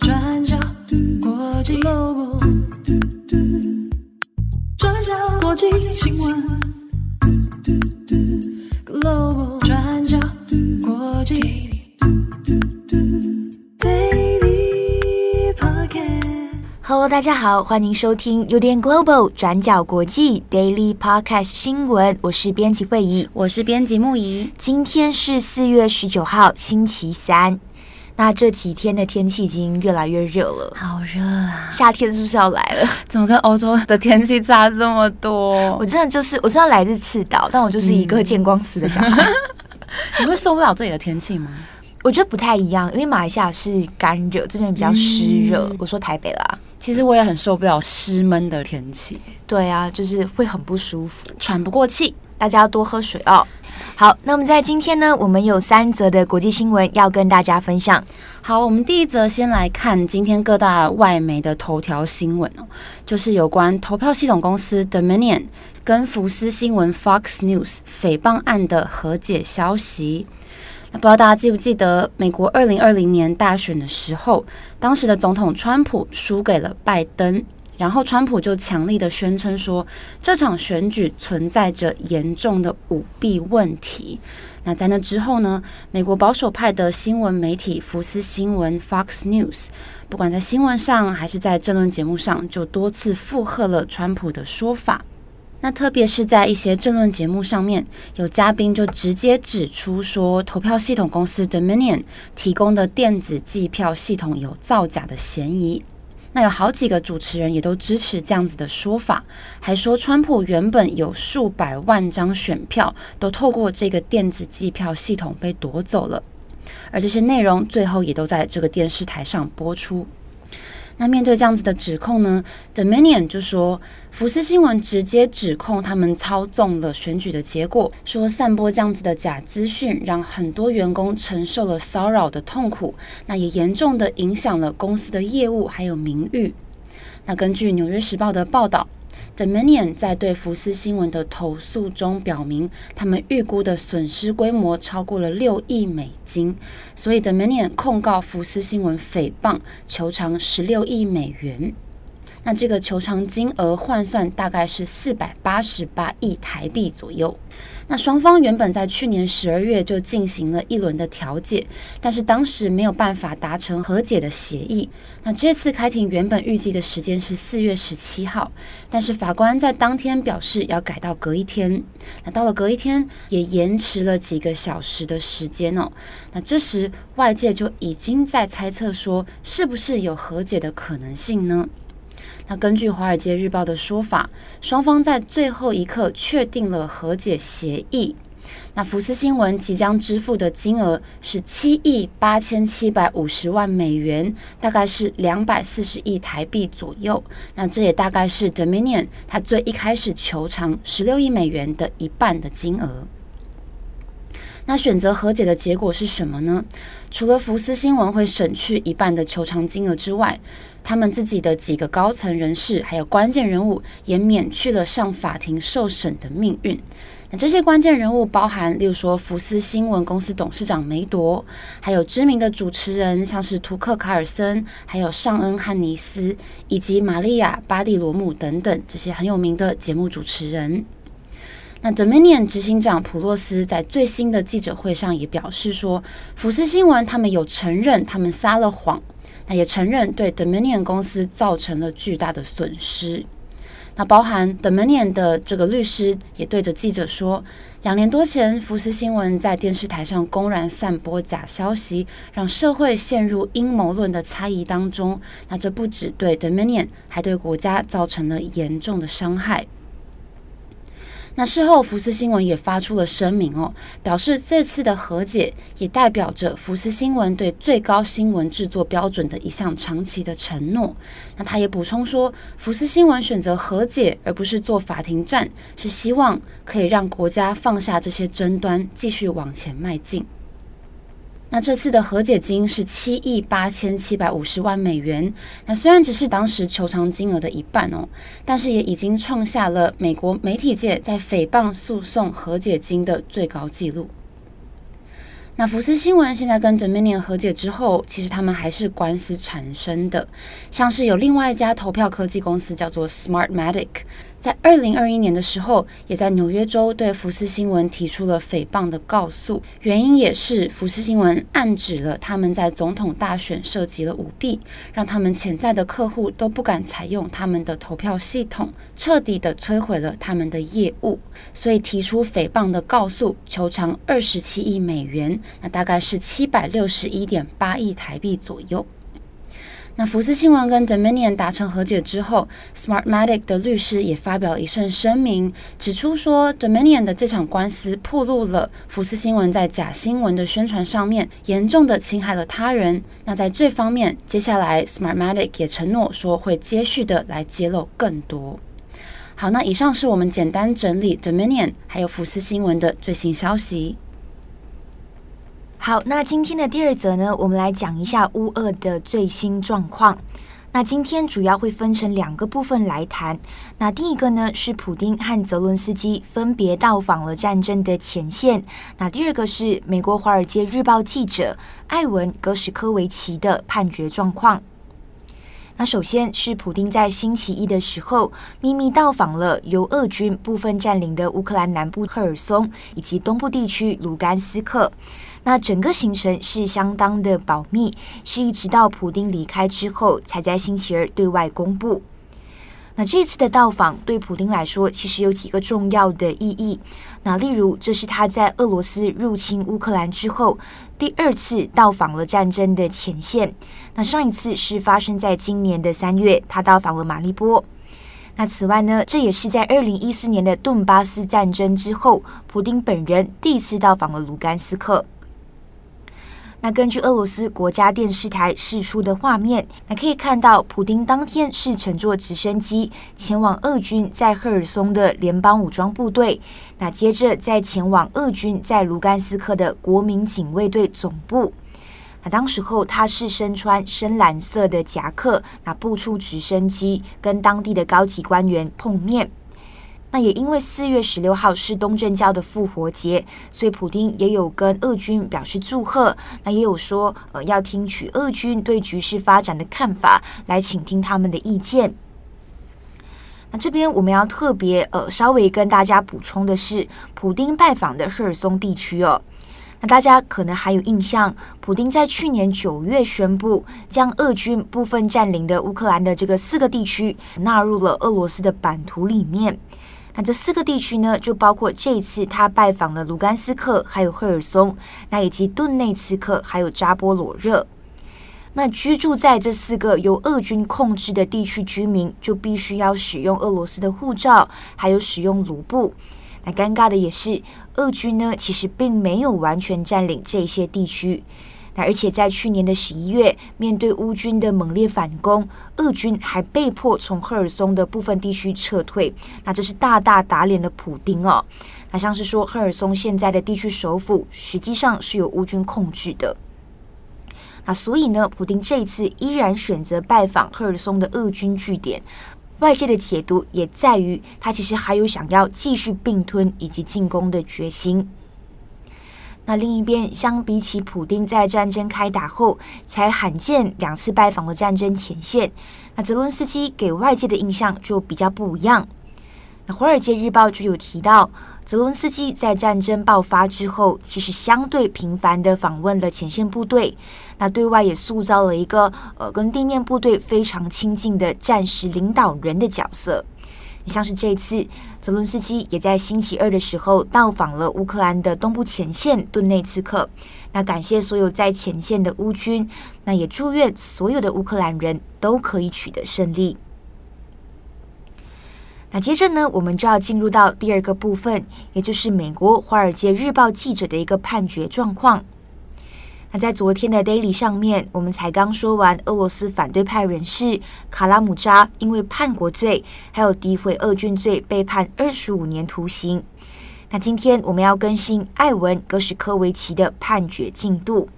转角国际 Global，转角国际新闻 Hello，大家好，欢迎收听 UDN Global 转角国际 Daily Podcast 新闻，我是编辑惠仪，我是编辑木仪。今天是四月十九号，星期三。那这几天的天气已经越来越热了，好热啊！夏天是不是要来了？怎么跟欧洲的天气差这么多？我真的就是，我知道来自赤道，但我就是一个见光死的小孩。嗯、你会受不了这里的天气吗？我觉得不太一样，因为马来西亚是干热，这边比较湿热。嗯、我说台北啦，其实我也很受不了湿闷的天气。对啊，就是会很不舒服，喘不过气。大家要多喝水哦。好，那么在今天呢，我们有三则的国际新闻要跟大家分享。好，我们第一则先来看今天各大外媒的头条新闻哦，就是有关投票系统公司 Dominion 跟福斯新闻 Fox News 诽谤案的和解消息。那不知道大家记不记得，美国二零二零年大选的时候，当时的总统川普输给了拜登。然后，川普就强力的宣称说，这场选举存在着严重的舞弊问题。那在那之后呢，美国保守派的新闻媒体福斯新闻 （Fox News） 不管在新闻上还是在政论节目上，就多次附和了川普的说法。那特别是在一些政论节目上面，有嘉宾就直接指出说，投票系统公司 Dominion 提供的电子计票系统有造假的嫌疑。那有好几个主持人也都支持这样子的说法，还说川普原本有数百万张选票都透过这个电子计票系统被夺走了，而这些内容最后也都在这个电视台上播出。那面对这样子的指控呢，Dominion 就说，福斯新闻直接指控他们操纵了选举的结果，说散播这样子的假资讯，让很多员工承受了骚扰的痛苦，那也严重的影响了公司的业务还有名誉。那根据《纽约时报》的报道。Dominion 在对福斯新闻的投诉中表明，他们预估的损失规模超过了六亿美金，所以 Dominion 控告福斯新闻诽谤，求偿十六亿美元。那这个求偿金额换算大概是四百八十八亿台币左右。那双方原本在去年十二月就进行了一轮的调解，但是当时没有办法达成和解的协议。那这次开庭原本预计的时间是四月十七号，但是法官在当天表示要改到隔一天。那到了隔一天，也延迟了几个小时的时间哦。那这时外界就已经在猜测说，是不是有和解的可能性呢？根据《华尔街日报》的说法，双方在最后一刻确定了和解协议。那福斯新闻即将支付的金额是七亿八千七百五十万美元，大概是两百四十亿台币左右。那这也大概是 Dominion 他最一开始求偿十六亿美元的一半的金额。那选择和解的结果是什么呢？除了福斯新闻会省去一半的求偿金额之外，他们自己的几个高层人士还有关键人物也免去了上法庭受审的命运。那这些关键人物包含，例如说福斯新闻公司董事长梅铎，还有知名的主持人，像是图克·卡尔森，还有尚恩·汉尼斯，以及玛利亚·巴蒂罗姆等等这些很有名的节目主持人。那 Dominion 执行长普洛斯在最新的记者会上也表示说，福斯新闻他们有承认他们撒了谎，那也承认对 Dominion 公司造成了巨大的损失。那包含 Dominion 的这个律师也对着记者说，两年多前福斯新闻在电视台上公然散播假消息，让社会陷入阴谋论的猜疑当中。那这不只对 Dominion，还对国家造成了严重的伤害。那事后，福斯新闻也发出了声明哦，表示这次的和解也代表着福斯新闻对最高新闻制作标准的一项长期的承诺。那他也补充说，福斯新闻选择和解而不是做法庭战，是希望可以让国家放下这些争端，继续往前迈进。那这次的和解金是七亿八千七百五十万美元。那虽然只是当时求偿金额的一半哦，但是也已经创下了美国媒体界在诽谤诉讼和解金的最高纪录。那福斯新闻现在跟 Dominion 和解之后，其实他们还是官司缠身的，像是有另外一家投票科技公司叫做 Smartmatic。在二零二一年的时候，也在纽约州对福斯新闻提出了诽谤的告诉，原因也是福斯新闻暗指了他们在总统大选涉及了舞弊，让他们潜在的客户都不敢采用他们的投票系统，彻底的摧毁了他们的业务，所以提出诽谤的告诉，求偿二十七亿美元，那大概是七百六十一点八亿台币左右。那福斯新闻跟 Dominion 达成和解之后，Smartmatic 的律师也发表了一份声明，指出说 Dominion 的这场官司暴露了福斯新闻在假新闻的宣传上面严重的侵害了他人。那在这方面，接下来 Smartmatic 也承诺说会接续的来揭露更多。好，那以上是我们简单整理 Dominion 还有福斯新闻的最新消息。好，那今天的第二则呢，我们来讲一下乌俄的最新状况。那今天主要会分成两个部分来谈。那第一个呢，是普丁和泽伦斯基分别到访了战争的前线。那第二个是美国《华尔街日报》记者艾文·格什科维奇的判决状况。那首先是普丁在星期一的时候秘密到访了由俄军部分占领的乌克兰南部赫尔松以及东部地区卢甘斯克。那整个行程是相当的保密，是一直到普丁离开之后，才在星期二对外公布。那这次的到访对普丁来说，其实有几个重要的意义。那例如，这是他在俄罗斯入侵乌克兰之后第二次到访了战争的前线。那上一次是发生在今年的三月，他到访了马利波。那此外呢，这也是在二零一四年的顿巴斯战争之后，普丁本人第一次到访了卢甘斯克。那根据俄罗斯国家电视台释出的画面，那可以看到，普丁当天是乘坐直升机前往俄军在赫尔松的联邦武装部队，那接着再前往俄军在卢甘斯克的国民警卫队总部。那当时候他是身穿深蓝色的夹克，那步出直升机，跟当地的高级官员碰面。那也因为四月十六号是东正教的复活节，所以普丁也有跟俄军表示祝贺。那也有说，呃，要听取俄军对局势发展的看法，来倾听他们的意见。那这边我们要特别呃稍微跟大家补充的是，普丁拜访的赫尔松地区哦。那大家可能还有印象，普丁在去年九月宣布将俄军部分占领的乌克兰的这个四个地区纳入了俄罗斯的版图里面。那这四个地区呢，就包括这一次他拜访了卢甘斯克，还有赫尔松，那以及顿内茨克，还有扎波罗热。那居住在这四个由俄军控制的地区居民，就必须要使用俄罗斯的护照，还有使用卢布。那尴尬的也是，俄军呢，其实并没有完全占领这些地区。那而且在去年的十一月，面对乌军的猛烈反攻，俄军还被迫从赫尔松的部分地区撤退。那这是大大打脸了普丁哦。那像是说，赫尔松现在的地区首府实际上是由乌军控制的。那所以呢，普丁这一次依然选择拜访赫尔松的俄军据点。外界的解读也在于，他其实还有想要继续并吞以及进攻的决心。那另一边，相比起普丁在战争开打后才罕见两次拜访的战争前线，那泽伦斯基给外界的印象就比较不一样。那《华尔街日报》就有提到，泽伦斯基在战争爆发之后，其实相对频繁地访问了前线部队，那对外也塑造了一个呃跟地面部队非常亲近的战时领导人的角色。像是这次，泽伦斯基也在星期二的时候到访了乌克兰的东部前线顿内茨克，那感谢所有在前线的乌军，那也祝愿所有的乌克兰人都可以取得胜利。那接着呢，我们就要进入到第二个部分，也就是美国《华尔街日报》记者的一个判决状况。那在昨天的 Daily 上面，我们才刚说完俄罗斯反对派人士卡拉姆扎因为叛国罪还有诋毁俄军罪被判二十五年徒刑。那今天我们要更新艾文·格什科维奇的判决进度。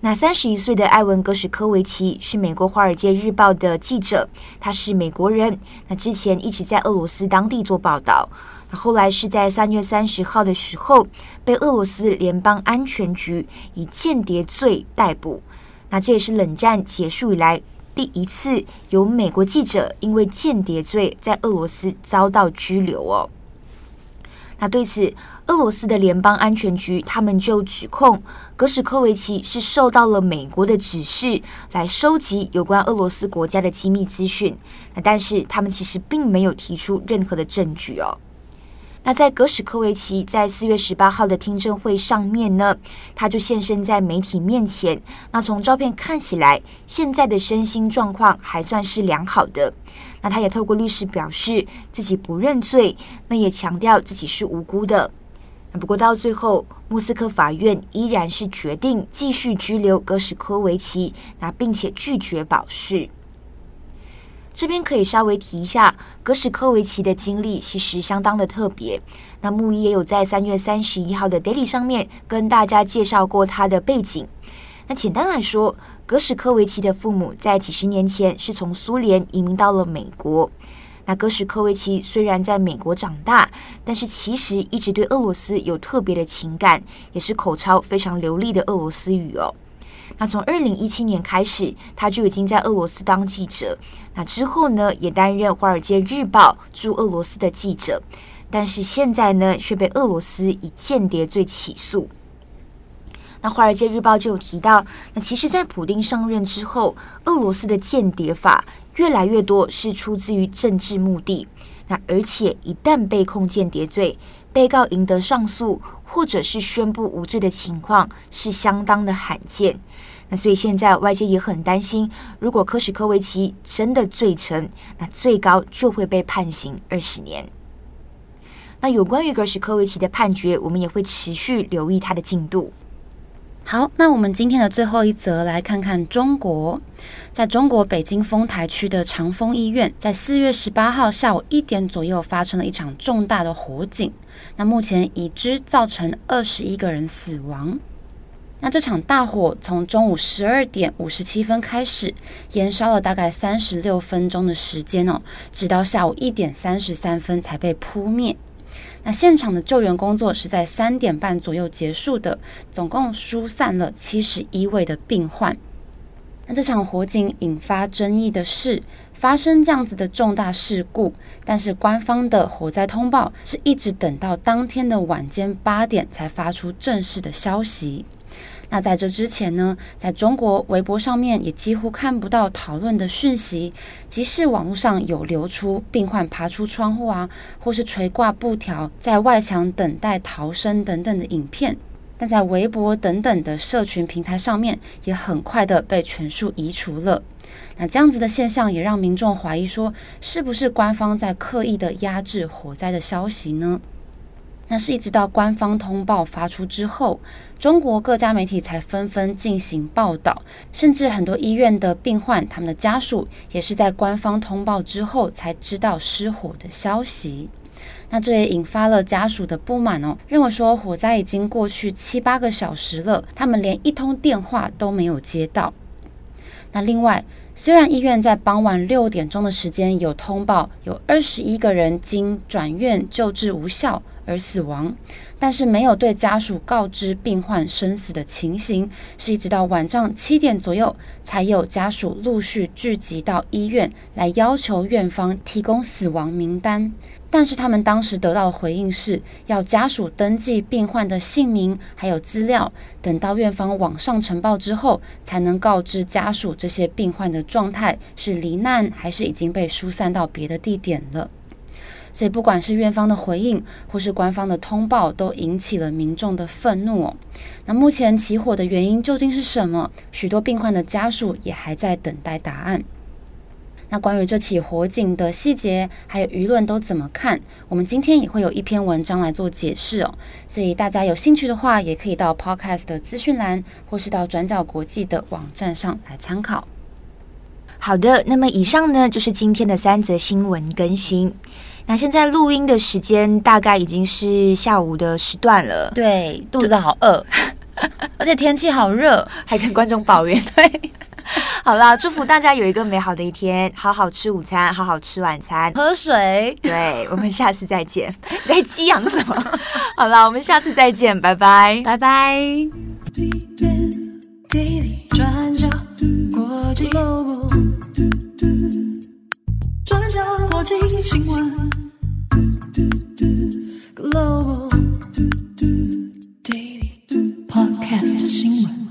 那三十一岁的艾文·格什科维奇是美国《华尔街日报》的记者，他是美国人。那之前一直在俄罗斯当地做报道。后来是在三月三十号的时候，被俄罗斯联邦安全局以间谍罪逮捕。那这也是冷战结束以来第一次有美国记者因为间谍罪在俄罗斯遭到拘留哦。那对此，俄罗斯的联邦安全局他们就指控格什科维奇是受到了美国的指示来收集有关俄罗斯国家的机密资讯。那但是他们其实并没有提出任何的证据哦。那在格什科维奇在四月十八号的听证会上面呢，他就现身在媒体面前。那从照片看起来，现在的身心状况还算是良好的。那他也透过律师表示自己不认罪，那也强调自己是无辜的。不过到最后，莫斯科法院依然是决定继续拘留格什科维奇，那并且拒绝保释。这边可以稍微提一下，格什科维奇的经历其实相当的特别。那木一也有在三月三十一号的 Daily 上面跟大家介绍过他的背景。那简单来说，格什科维奇的父母在几十年前是从苏联移民到了美国。那格什科维奇虽然在美国长大，但是其实一直对俄罗斯有特别的情感，也是口操非常流利的俄罗斯语哦。那从二零一七年开始，他就已经在俄罗斯当记者。那之后呢，也担任《华尔街日报》驻俄罗斯的记者。但是现在呢，却被俄罗斯以间谍罪起诉。那《华尔街日报》就有提到，那其实，在普丁上任之后，俄罗斯的间谍法越来越多是出自于政治目的。那而且一旦被控间谍罪，被告赢得上诉或者是宣布无罪的情况是相当的罕见。所以现在外界也很担心，如果科什科维奇真的罪成，那最高就会被判刑二十年。那有关于格什科维奇的判决，我们也会持续留意他的进度。好，那我们今天的最后一则，来看看中国。在中国北京丰台区的长峰医院，在四月十八号下午一点左右发生了一场重大的火警。那目前已知造成二十一个人死亡。那这场大火从中午十二点五十七分开始，延烧了大概三十六分钟的时间哦，直到下午一点三十三分才被扑灭。那现场的救援工作是在三点半左右结束的，总共疏散了七十一位的病患。那这场火警引发争议的是，发生这样子的重大事故，但是官方的火灾通报是一直等到当天的晚间八点才发出正式的消息。那在这之前呢，在中国微博上面也几乎看不到讨论的讯息，即使网络上有流出病患爬出窗户啊，或是垂挂布条在外墙等待逃生等等的影片，但在微博等等的社群平台上面，也很快的被全数移除了。那这样子的现象也让民众怀疑说，是不是官方在刻意的压制火灾的消息呢？那是一直到官方通报发出之后，中国各家媒体才纷纷进行报道，甚至很多医院的病患，他们的家属也是在官方通报之后才知道失火的消息。那这也引发了家属的不满哦，认为说火灾已经过去七八个小时了，他们连一通电话都没有接到。那另外，虽然医院在傍晚六点钟的时间有通报，有二十一个人经转院救治无效。而死亡，但是没有对家属告知病患生死的情形，是一直到晚上七点左右，才有家属陆续聚集到医院来要求院方提供死亡名单。但是他们当时得到的回应是要家属登记病患的姓名还有资料，等到院方网上呈报之后，才能告知家属这些病患的状态是罹难还是已经被疏散到别的地点了。所以，不管是院方的回应，或是官方的通报，都引起了民众的愤怒哦。那目前起火的原因究竟是什么？许多病患的家属也还在等待答案。那关于这起火警的细节，还有舆论都怎么看？我们今天也会有一篇文章来做解释哦。所以大家有兴趣的话，也可以到 Podcast 的资讯栏，或是到转角国际的网站上来参考。好的，那么以上呢，就是今天的三则新闻更新。那现在录音的时间大概已经是下午的时段了，对，肚子好饿，而且天气好热，还跟观众抱怨。对，好啦，祝福大家有一个美好的一天，好好吃午餐，好好吃晚餐，喝水。对，我们下次再见。在激昂什么？好啦，我们下次再见，拜拜，拜拜。国际新闻，Global Daily Podcast 新闻。